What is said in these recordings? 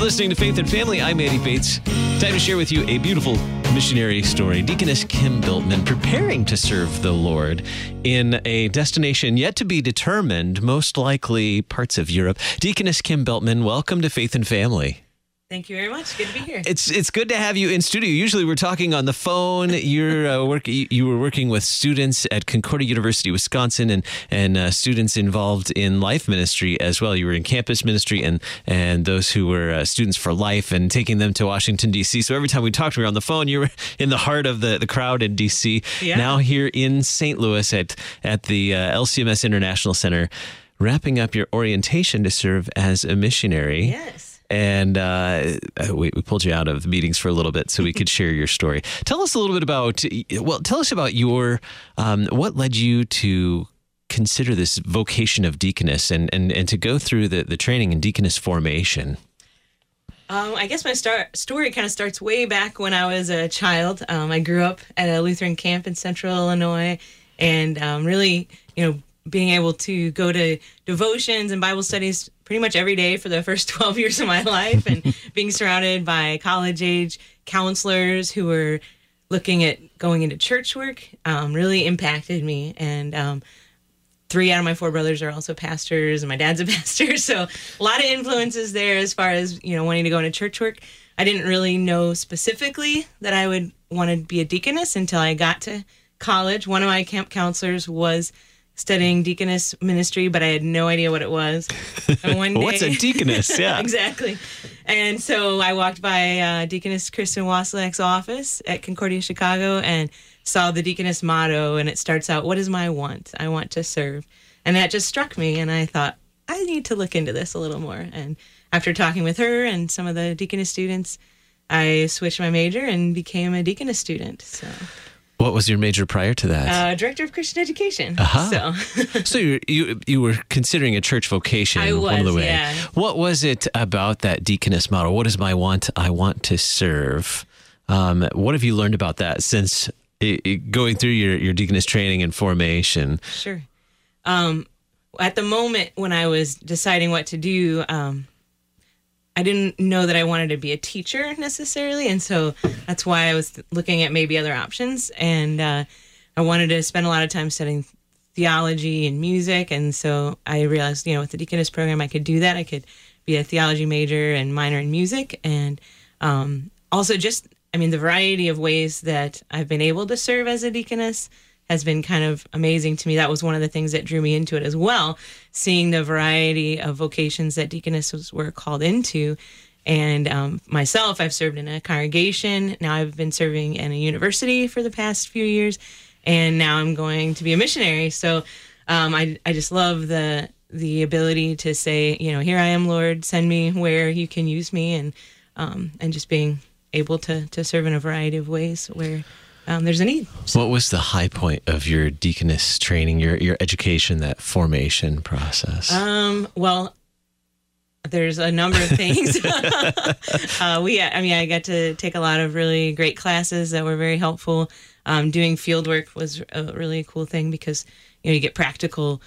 You're listening to Faith and Family. I'm Andy Bates. Time to share with you a beautiful missionary story. Deaconess Kim Biltman preparing to serve the Lord in a destination yet to be determined, most likely parts of Europe. Deaconess Kim Biltman, welcome to Faith and Family. Thank you very much. Good to be here. It's it's good to have you in studio. Usually we're talking on the phone. You're uh, work, you, were working with students at Concordia University, Wisconsin, and and uh, students involved in life ministry as well. You were in campus ministry and and those who were uh, students for life and taking them to Washington D.C. So every time we talked, we were on the phone. You were in the heart of the, the crowd in D.C. Yeah. Now here in St. Louis at at the uh, LCMS International Center, wrapping up your orientation to serve as a missionary yes. And uh, we, we pulled you out of the meetings for a little bit so we could share your story. Tell us a little bit about, well, tell us about your, um, what led you to consider this vocation of deaconess and, and, and to go through the, the training in deaconess formation. Um, I guess my start story kind of starts way back when I was a child. Um, I grew up at a Lutheran camp in Central Illinois, and um, really, you know, being able to go to devotions and Bible studies pretty much every day for the first 12 years of my life, and being surrounded by college age counselors who were looking at going into church work um, really impacted me. And um, three out of my four brothers are also pastors and my dad's a pastor. So a lot of influences there as far as you know wanting to go into church work. I didn't really know specifically that i would want to be a deaconess until i got to college. One of my camp counselors was studying deaconess ministry but i had no idea what it was and one day What's a deaconess? Yeah. exactly. And so I walked by uh, Deaconess Kristen Wasilek's office at Concordia, Chicago, and saw the deaconess motto, and it starts out, "What is my want? I want to serve," and that just struck me, and I thought I need to look into this a little more. And after talking with her and some of the deaconess students, I switched my major and became a deaconess student. So, What was your major prior to that? uh, director of Christian education. Uh-huh. So. so you, you you were considering a church vocation. I one of the way. yeah. What was it about that deaconess model? What is my want? I want to serve. Um, what have you learned about that since i i going through your, your deaconess training and formation? Sure. Um, at the moment when I was deciding what to do, um, I didn't know that I wanted to be a teacher necessarily, and so that's why I was looking at maybe other options. And uh, I wanted to spend a lot of time studying theology and music, and so I realized, you know, with the deaconess program, I could do that. I could be a theology major and minor in music, and um, also just, I mean, the variety of ways that I've been able to serve as a deaconess has been kind of amazing to me. That was one of the things that drew me into it as well, seeing the variety of vocations that deaconesses were called into. And um, myself, I've served in a congregation. Now I've been serving in a university for the past few years, and now I'm going to be a missionary. So um, I, I just love the the ability to say, you know, here I am, Lord, send me where you can use me, and um, and just being able to to serve in a variety of ways where um, there's a need. What was the high point of your deaconess training, your your education, that formation process? Um, well, there's a number of things. uh, we, I mean, I got to take a lot of really great classes that were very helpful. Um, doing field work was a really cool thing because you know you get practical,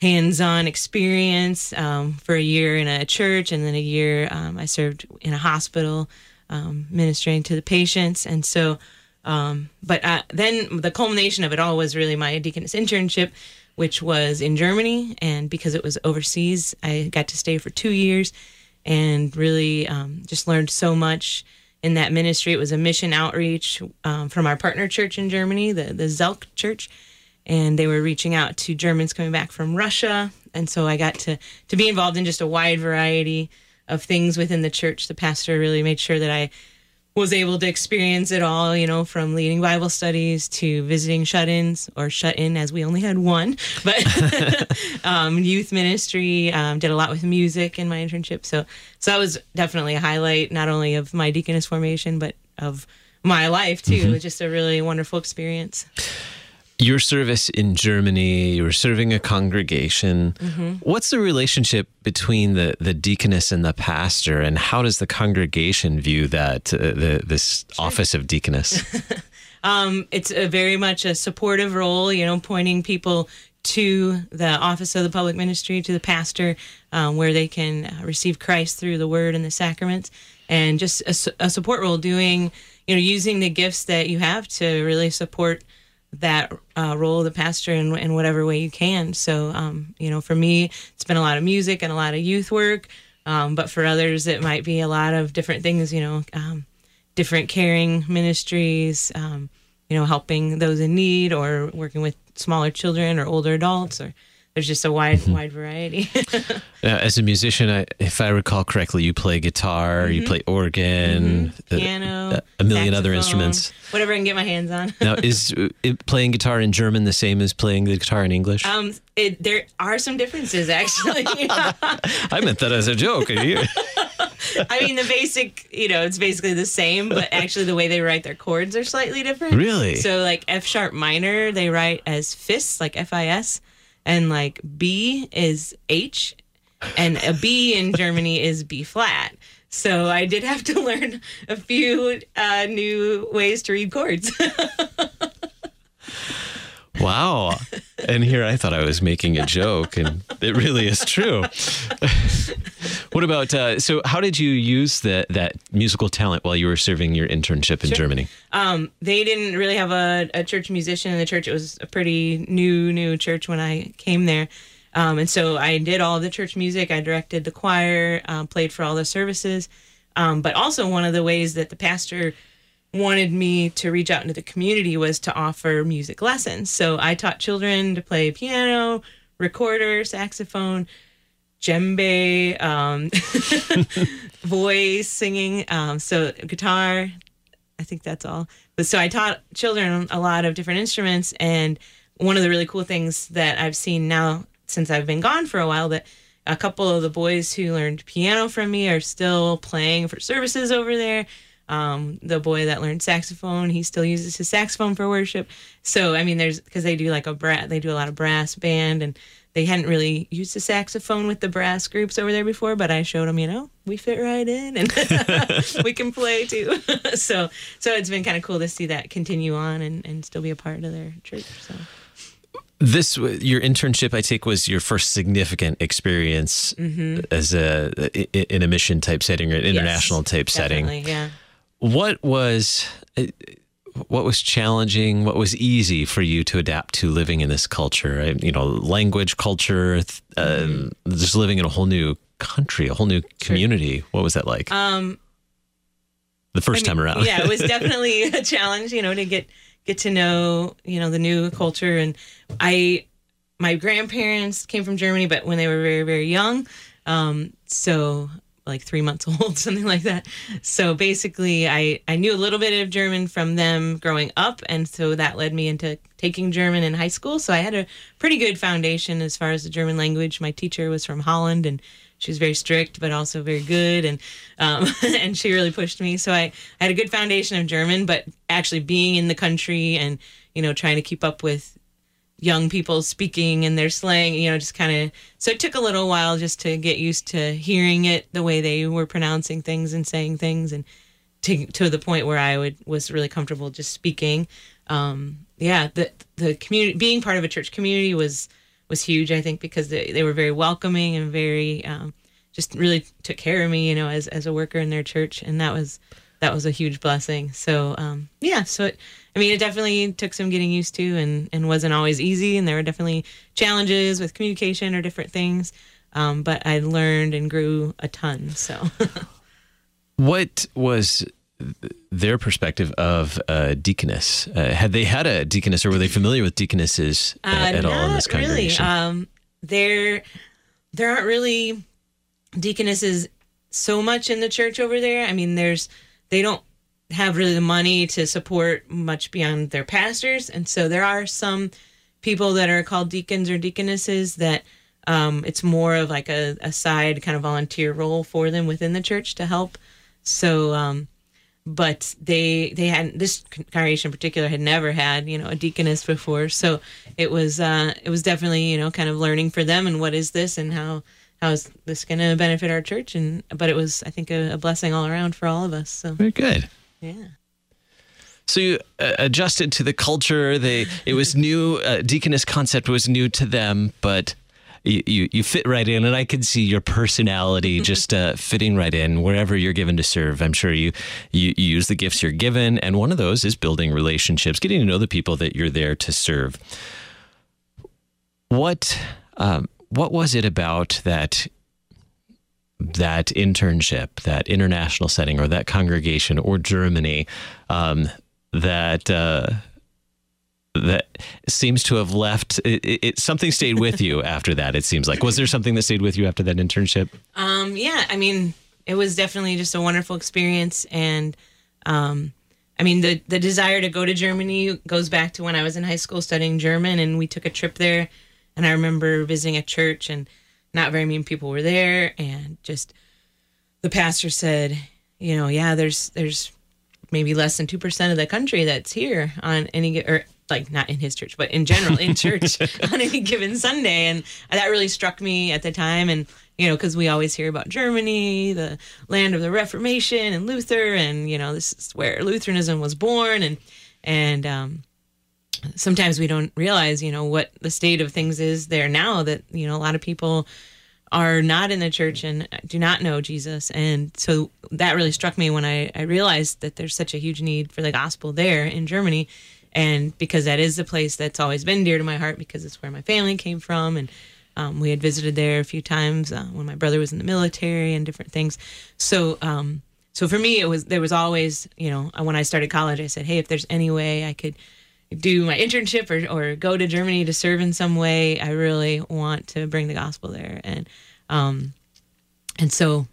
hands-on experience um, for a year in a church, and then a year um, I served in a hospital, um, ministering to the patients, and so. Um, but uh, then the culmination of it all was really my deaconess internship, which was in Germany. And because it was overseas, I got to stay for two years and really um, just learned so much in that ministry. It was a mission outreach um, from our partner church in Germany, the, the SELK Church. And they were reaching out to Germans coming back from Russia. And so I got to, to be involved in just a wide variety of things within the church. The pastor really made sure that I was able to experience it all, you know, from leading Bible studies to visiting shut-ins or shut-in as we only had one, but um, youth ministry. Um, did a lot with music in my internship, so so that was definitely a highlight not only of my deaconess formation but of my life too. It was just a really wonderful experience. Your service in Germany, you were serving a congregation. What's the relationship between the, the deaconess and the pastor, and how does the congregation view that, uh, the, this office of deaconess? Um, it's a very much a supportive role, you know, pointing people to the office of the public ministry, to the pastor, um, where they can receive Christ through the word and the sacraments, and just a, a, support role doing, you know, using the gifts that you have to really support that uh, role of the pastor in, in whatever way you can. So, um, you know, for me, it's been a lot of music and a lot of youth work. Um, but for others, it might be a lot of different things, you know, um, different caring ministries, um, you know, helping those in need or working with smaller children or older adults or there's just a wide mm-hmm. wide variety. as a musician, I, if I recall correctly, you play guitar, mm-hmm. you play organ, mm-hmm. piano, a, a million other instruments, whatever I can get my hands on. now, is playing guitar in German the same as playing the guitar in English? Um, it, there are some differences actually. I meant that as a joke. I mean, the basic, you know, it's basically the same, but actually the way they write their chords are slightly different. Really? So, like F sharp minor, they write as fis, like F I S and like B is H, and a B in Germany is B flat. So I did have to learn a few uh, new ways to read chords. wow. And here I thought I was making a joke, and it really is true. what about uh, so? How did you use that that musical talent while you were serving your internship in sure. Germany? Um, they didn't really have a, a church musician in the church. It was a pretty new new church when I came there. Um, and so I did all the church music. I directed the choir, um, played for all the services. Um, but also, one of the ways that the pastor wanted me to reach out into the community was to offer music lessons. So I taught children to play piano, recorder, saxophone, djembe, um, voice, singing. Um, so guitar. I think that's all. But so I taught children a lot of different instruments, and one of the really cool things that I've seen now since I've been gone for a while that a couple of the boys who learned piano from me are still playing for services over there. Um, the boy that learned saxophone, he still uses his saxophone for worship. So I mean, there's because they do like a brat, they do a lot of brass band, and they hadn't really used the saxophone with the brass groups over there before. But I showed them, you know, we fit right in, and we can play too. so so it's been kind of cool to see that continue on and and still be a part of their church. So this your internship i take was your first significant experience mm-hmm. as a in a mission type setting or an international yes, type setting yeah what was what was challenging? What was easy for you to adapt to living in this culture? You know, language, culture, uh, mm-hmm. just living in a whole new country, a whole new community. Sure. What was that like? Um, the first I mean, time around. yeah, it was definitely a challenge. You know, to get get to know you know the new culture, and I my grandparents came from Germany, but when they were very very young. Um, so like three months old, something like that. So basically, I, I knew a little bit of German from them growing up. And so that led me into taking German in high school. So I had a pretty good foundation as far as the German language. My teacher was from Holland and she was very strict, but also very good. And, um, and she really pushed me. So I, I had a good foundation of German, but actually being in the country and, you know, trying to keep up with young people speaking and their slang, you know, just kind of. So it took a little while just to get used to hearing it the way they were pronouncing things and saying things, and to to the point where I would was really comfortable just speaking. Um, yeah, the the community being part of a church community was was huge. I think because they, they were very welcoming and very um, just really took care of me, you know, as as a worker in their church, and that was that was a huge blessing. So um, yeah, so it I mean, it definitely took some getting used to and, and wasn't always easy. And there were definitely challenges with communication or different things. Um, but I learned and grew a ton. So, what was their perspective of uh, deaconess? Uh, had they had a deaconess or were they familiar with deaconesses uh, at all in this congregation? Really. Um, there, there aren't really deaconesses so much in the church over there. I mean, there's, they don't have really the money to support much beyond their pastors. And so there are some people that are called deacons or deaconesses that um, it's more of like a, a, side kind of volunteer role for them within the church to help. So, um, but they they had this congregation in particular had never had you know a deaconess before, so it was uh, it was definitely you know kind of learning for them and what is this and how how is this going to benefit our church and but it was I think a, a blessing all around for all of us. So very good. Yeah. So you uh, adjusted to the culture. They it was new. Uh, deaconess concept was new to them, but you, you, you fit right in, and I can see your personality just uh, fitting right in wherever you're given to serve. I'm sure you, you you use the gifts you're given, and one of those is building relationships, getting to know the people that you're there to serve. What um, what was it about that that internship, that international setting, or that congregation, or Germany um, that uh, that seems to have left? It, it, something stayed with you after that. It seems like was there something that stayed with you after that internship? Um, yeah, I mean, it was definitely just a wonderful experience, and um, I mean, the the desire to go to Germany goes back to when I was in high school studying German, and we took a trip there, and I remember visiting a church and not very many people were there and just the pastor said you know yeah there's there's maybe less than 2% of the country that's here on any or like not in his church but in general in church on any given sunday. And that really struck me at the time. And you know because we always hear about germany the land of the reformation and luther and you know this is where lutheranism was born. And and um sometimes we don't realize, you know, what the state of things is there now that, you know, a lot of people are not in the church and do not know Jesus. And so that really struck me when I, I realized that there's such a huge need for the gospel there in Germany. And because that is the place that's always been dear to my heart because it's where my family came from. And um, we had visited there a few times uh, when my brother was in the military and different things. So, um, so for me, it was, there was always, you know, when I started college, I said, Hey, if there's any way I could, do my internship or, or go to Germany to serve in some way. I really want to bring the gospel there. And, um, and so,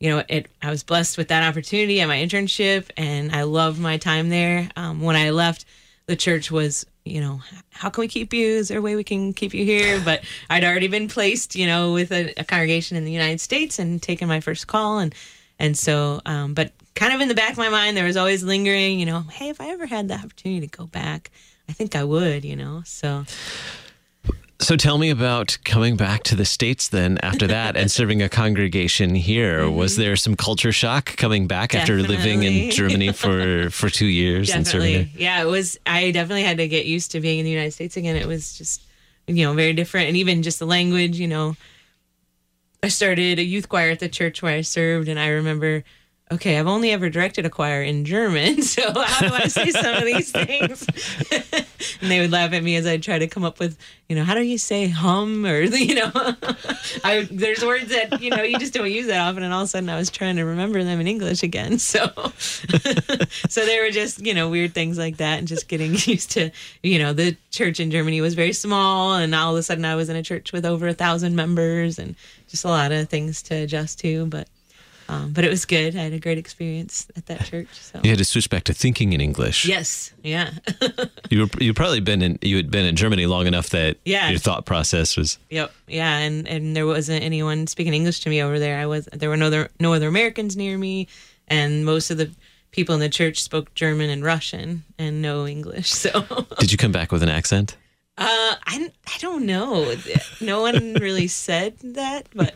you know, it, I was blessed with that opportunity at my internship and I loved my time there. Um, when I left, the church was, you know, how can we keep you? Is there a way we can keep you here? But I'd already been placed, you know, with a, a congregation in the United States and taken my first call. And, and so, um, but kind of in the back of my mind, there was always lingering, you know, hey, if I ever had the opportunity to go back, I think I would, you know. So so tell me about coming back to the states then after that and serving a congregation here. Mm-hmm. Was there some culture shock coming back definitely. after living in Germany for for 2 years definitely. and serving there? Yeah, it was I definitely had to get used to being in the United States again. It was just you know, very different and even just the language, you know. I started a youth choir at the church where I served and I remember okay, I've only ever directed a choir in German, so how do I say some of these things? and they would laugh at me as I'd try to come up with, you know, how do you say hum or you know, I there's words that you know you just don't use that often, and all of a sudden I was trying to remember them in English again. So, so there were just you know weird things like that, and just getting used to you know the church in Germany was very small, and all of a sudden I was in a church with over a thousand members, and just a lot of things to adjust to, but um, but it was good. I had a great experience at that church. So you had to switch back to thinking in English. Yes, yeah. you were you probably been in you had been in Germany long enough that yeah. your thought process was. Yep, yeah, and and there wasn't anyone speaking English to me over there. I was there were no other no other Americans near me, and most of the people in the church spoke German and Russian and no English. So did you come back with an accent? Uh, I, I don't know. No one really said that, but.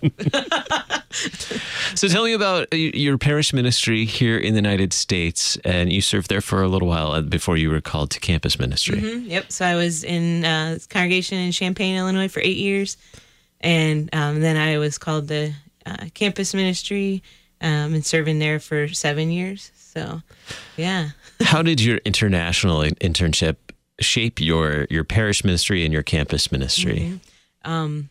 so tell me about uh, your parish ministry here in the United States, and you served there for a little while uh, before you were called to campus ministry. Mm-hmm. Yep. So I was in uh, congregation in Champaign, Illinois, for eight years, and um, then I was called to uh, campus ministry um, and serving there for seven years. So, yeah. How did your international internship shape your your parish ministry and your campus ministry? Mm-hmm. Um,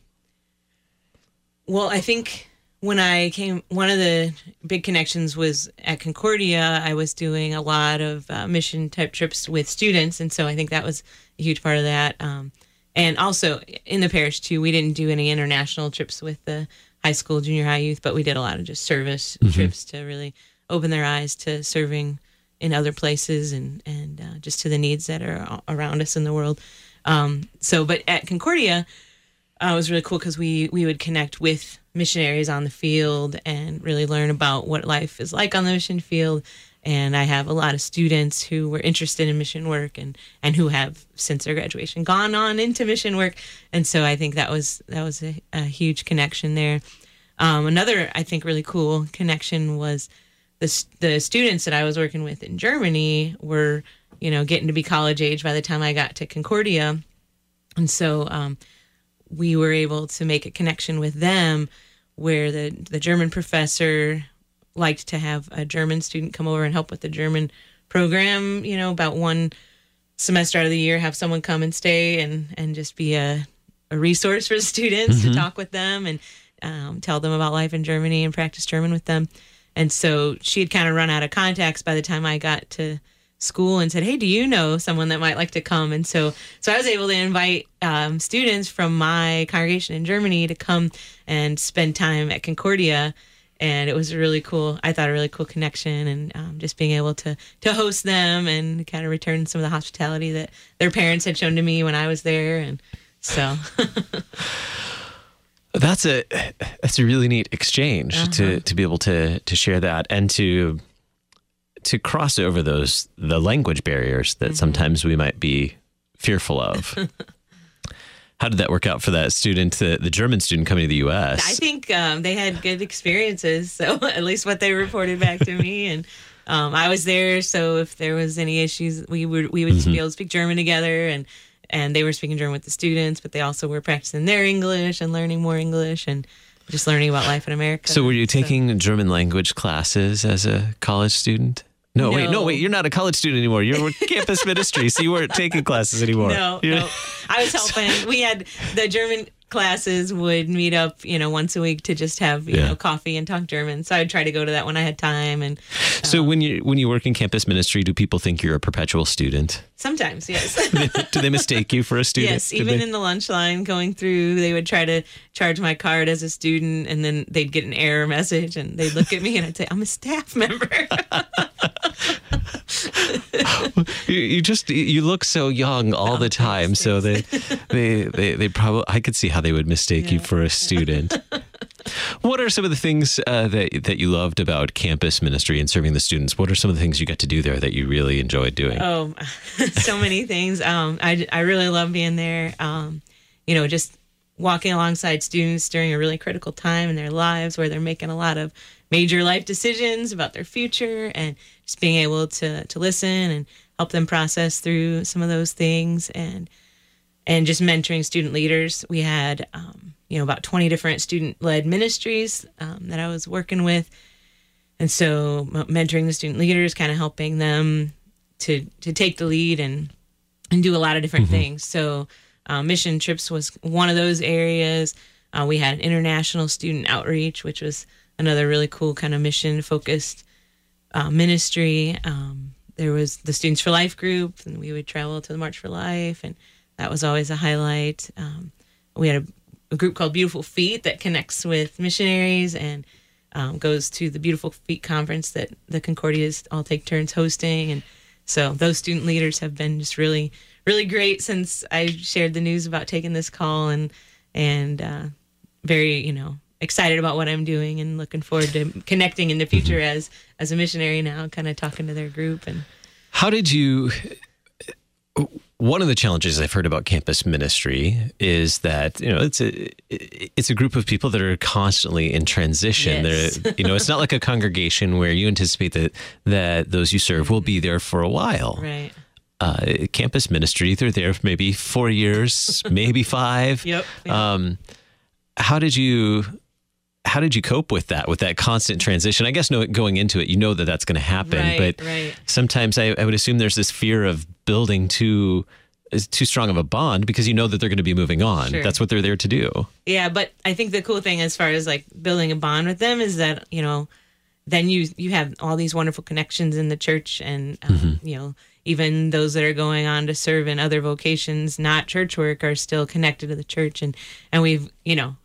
well, I think when I came, one of the big connections was at Concordia. I was doing a lot of uh, mission type trips with students, and so I think that was a huge part of that. Um, and also in the parish too, we didn't do any international trips with the high school, junior high youth, but we did a lot of just service mm-hmm. trips to really open their eyes to serving in other places and and uh, just to the needs that are around us in the world. Um, so, but at Concordia, uh, it was really cool because we we would connect with missionaries on the field and really learn about what life is like on the mission field. And I have a lot of students who were interested in mission work and and who have since their graduation gone on into mission work. And so I think that was that was a, a huge connection there. Um, another I think really cool connection was the the students that I was working with in Germany were you know getting to be college age by the time I got to Concordia, and so um, we were able to make a connection with them where the the German professor liked to have a German student come over and help with the German program. You know, about one semester out of the year, have someone come and stay and and just be a a resource for the students mm-hmm. to talk with them and um, tell them about life in Germany and practice German with them. And so she had kind of run out of contacts by the time I got to school and said, "Hey, do you know someone that might like to come?" And so, so I was able to invite um, students from my congregation in Germany to come and spend time at Concordia, and it was really cool. I thought a really cool connection, and um, just being able to to host them and kind of return some of the hospitality that their parents had shown to me when I was there, and so. That's a that's a really neat exchange uh-huh. to to be able to to share that and to to cross over those the language barriers that mm-hmm. sometimes we might be fearful of. How did that work out for that student, the, the German student coming to the U.S.? I think um, they had good experiences. So at least what they reported back to me, and um, I was there. So if there was any issues, we would we would mm-hmm. be able to speak German together, and and they were speaking German with the students, but they also were practicing their English and learning more English and just learning about life in America. So, were you taking so. German language classes as a college student? No, no, wait, no, wait. You're not a college student anymore. You're campus ministry, so you weren't taking classes anymore. No, You're... no. I was helping. We had the German classes would meet up, you know, once a week to just have you yeah. know coffee and talk German. So I'd try to go to that when I had time. And um, so when you when you work in campus ministry, do people think you're a perpetual student? Sometimes, yes. do they mistake you for a student? Yes, even they? in the lunch line going through, they would try to charge my card as a student, and then they'd get an error message, and they'd look at me, and I'd say, "I'm a staff member." you, you, just you look so young all oh, the time, so they, they they they probably I could see how they would mistake yeah. you for a student. what are some of the things uh, that that you loved about campus ministry and serving the students? What are some of the things you got to do there that you really enjoyed doing? Oh, so many things. Um, I I really love being there. Um, you know, just walking alongside students during a really critical time in their lives where they're making a lot of major life decisions about their future and just being able to to listen and help them process through some of those things and and just mentoring student leaders. We had um, you know about 20 different student led ministries um, that I was working with, and so mentoring the student leaders, kind of helping them to to take the lead and and do a lot of different mm-hmm. things. So uh, mission trips was one of those areas. Uh, we had international student outreach, which was another really cool kind of mission focused uh, ministry. Um, there was the Students for Life group, and we would travel to the March for Life, and that was always a highlight. Um, we had a, a, group called Beautiful Feet that connects with missionaries and um, goes to the Beautiful Feet conference that the Concordias all take turns hosting, and so those student leaders have been just really, really great since I shared the news about taking this call, and and uh, very, you know, excited about what I'm doing and looking forward to connecting in the future mm-hmm. as as a missionary now, kind of talking to their group and. How did you? One of the challenges I've heard about campus ministry is that you know it's a it's a group of people that are constantly in transition. Yes. you know, it's not like a congregation where you anticipate that that those you serve will be there for a while. Right. Uh, campus ministry, they're there for maybe four years, maybe five. Yep. yep. Um, how did you how did you cope with that with that constant transition i guess no, going into it you know that that's going to happen right, but right. sometimes I, I, would assume there's this fear of building too is too strong of a bond because you know that they're going to be moving on sure. that's what they're there to do yeah but i think the cool thing as far as like building a bond with them is that you know then you you have all these wonderful connections in the church and um, mm-hmm. you know even those that are going on to serve in other vocations not church work are still connected to the church and and we've you know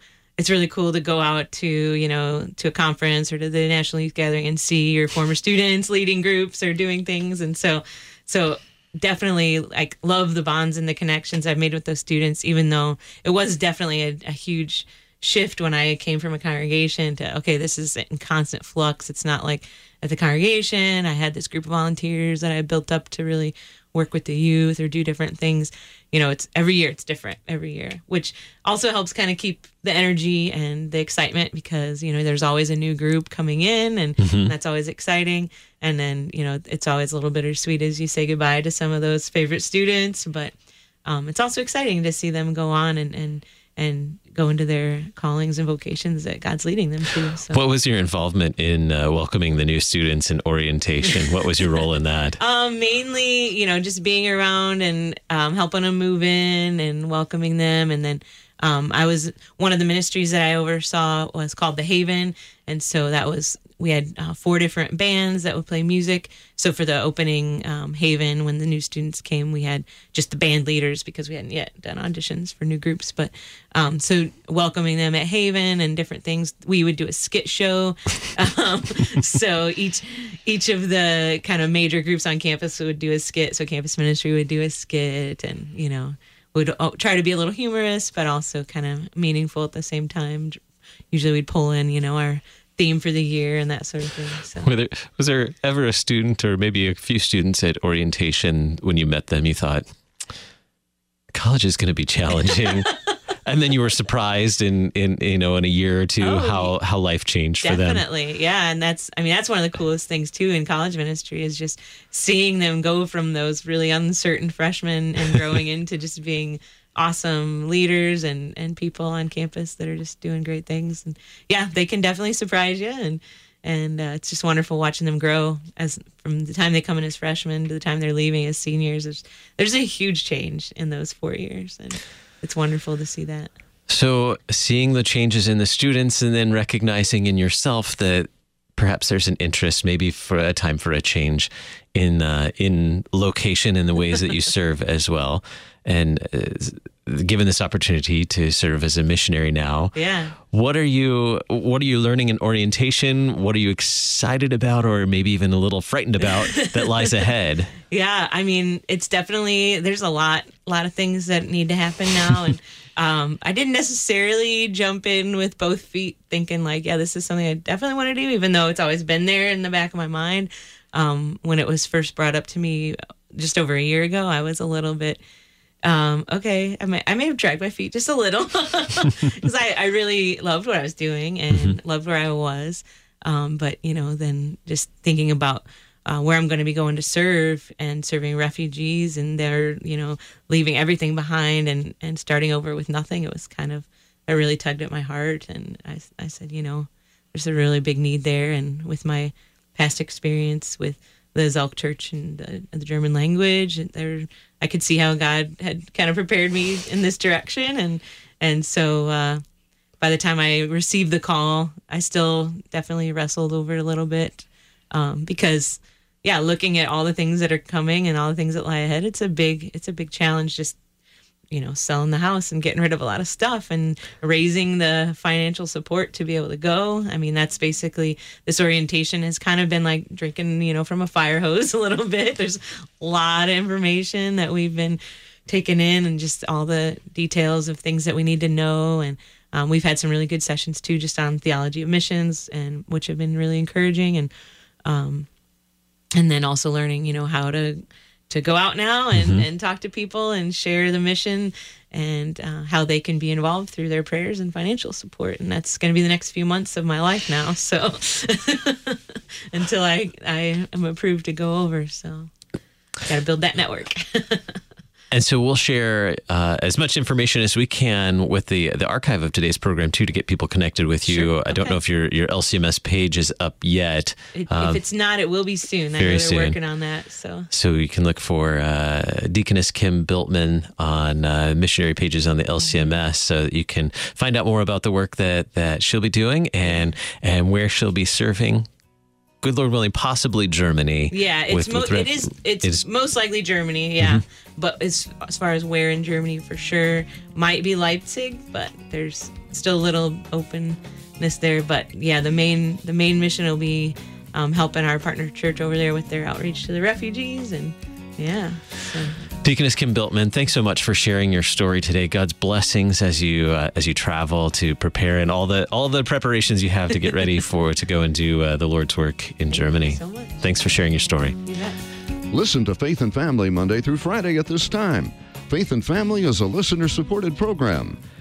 it's really cool to go out to you know to a conference or to the national youth gathering and see your former students leading groups or doing things. And so so definitely like love the bonds and the connections i've made with those students even though it was definitely a, a huge shift when i came from a congregation to okay this is in constant flux it's not like at the congregation i had this group of volunteers that i built up to really work with the youth or do different things. You know, it's every year it's different every year, which also helps kind of keep the energy and the excitement because, you know, there's always a new group coming in and that's always exciting. And then, you know, it's always a little bittersweet as you say goodbye to some of those favorite students, but um, it's also exciting to see them go on and, and, and go into their callings and vocations that God's leading them to. So. What was your involvement in uh, welcoming the new students in orientation? what was your role in that? Um, mainly, you know, just being around and um, helping them move in and welcoming them. And then um, I was one of the ministries that I oversaw was called the Haven, and so that was we had uh, four different bands that would play music. So for the opening um, Haven, when the new students came, we had just the band leaders because we hadn't yet done auditions for new groups. But um, so welcoming them at Haven and different things, we would do a skit show. um, so each each of the kind of major groups on campus would do a skit. So campus ministry would do a skit, and you know would try to be a little humorous, but also kind of meaningful at the same time. Usually we'd pull in, you know, our theme for the year and that sort of thing. So. There, was there ever a student or maybe a few students at orientation when you met them, you thought, college is going to be challenging? and then you were surprised in, in you know in a year or two oh, how how life changed definitely. for them definitely yeah and that's i mean that's one of the coolest things too in college ministry is just seeing them go from those really uncertain freshmen and growing into just being awesome leaders and and people on campus that are just doing great things. And yeah they can definitely surprise you. And and uh, it's just wonderful watching them grow as from the time they come in as freshmen to the time they're leaving as seniors. There's, there's a huge change in those four years. And it's wonderful to see that. So seeing the changes in the students and then recognizing in yourself that perhaps there's an interest maybe for a time for a change in uh, in location and the ways that you serve as well and uh, given this opportunity to serve as a missionary now yeah. what are you what are you learning in orientation? What are you excited about or maybe even a little frightened about that lies ahead? Yeah i mean it's definitely there's a lot a lot of things that need to happen now. And um, i didn't necessarily jump in with both feet thinking like yeah this is something i definitely want to do even though it's always been there in the back of my mind. Um, when it was first brought up to me just over a year ago i was a little bit um, okay, I may, I may have dragged my feet just a little because I, I really loved what I was doing and mm-hmm. loved where I was. Um, but, you know, then just thinking about uh, where I'm going to be going to serve and serving refugees and they're, you know, leaving everything behind and, and starting over with nothing, it was kind of, I really tugged at my heart. And I, I said, you know, there's a really big need there. And with my past experience with the SELK Church and the, the German language, And there I could see how God had kind of prepared me in this direction, and and so uh, by the time I received the call, I still definitely wrestled over it a little bit. Um, because yeah, looking at all the things that are coming and all the things that lie ahead, it's a big it's a big challenge just you know, selling the house and getting rid of a lot of stuff and raising the financial support to be able to go. I mean, that's basically this orientation has kind of been like drinking, you know, from a fire hose a little bit. There's a lot of information that we've been taking in and just all the details of things that we need to know. And um, we've had some really good sessions too, just on theology of missions and which have been really encouraging. And, um, and then also learning, you know, how to, to go out now and, mm-hmm. and talk to people and share the mission and uh, how they can be involved through their prayers and financial support. And that's going to be the next few months of my life now. So until I, I am approved to go over. So got to build that network. And so we'll share uh, as much information as we can with the the archive of today's program too to get people connected with you. Sure. I don't know if your your LCMS page is up yet. It, um, if it's not, it will be soon. I know they're soon. working on that. So so you can look for uh, Deaconess Kim Biltman on uh, missionary pages on the LCMS, so that you can find out more about the work that that she'll be doing and and where she'll be serving good Lord willing, possibly Germany. Yeah, it's with, mo- with it is it's, it's, most likely Germany. Yeah, mm-hmm. but as as far as where in Germany for sure might be Leipzig, but there's still a little openness there. But yeah, the main the main mission will be um, helping our partner church over there with their outreach to the refugees and yeah. So. Deaconess Kim Biltman, thanks so much for sharing your story today. God's blessings as you uh, as you travel to prepare and all the all the preparations you have to get ready for to go and do uh, the Lord's work in Thank Germany. So thanks for sharing your story. You Listen to Faith and Family Monday through Friday at this time. Faith and Family is a listener supported program.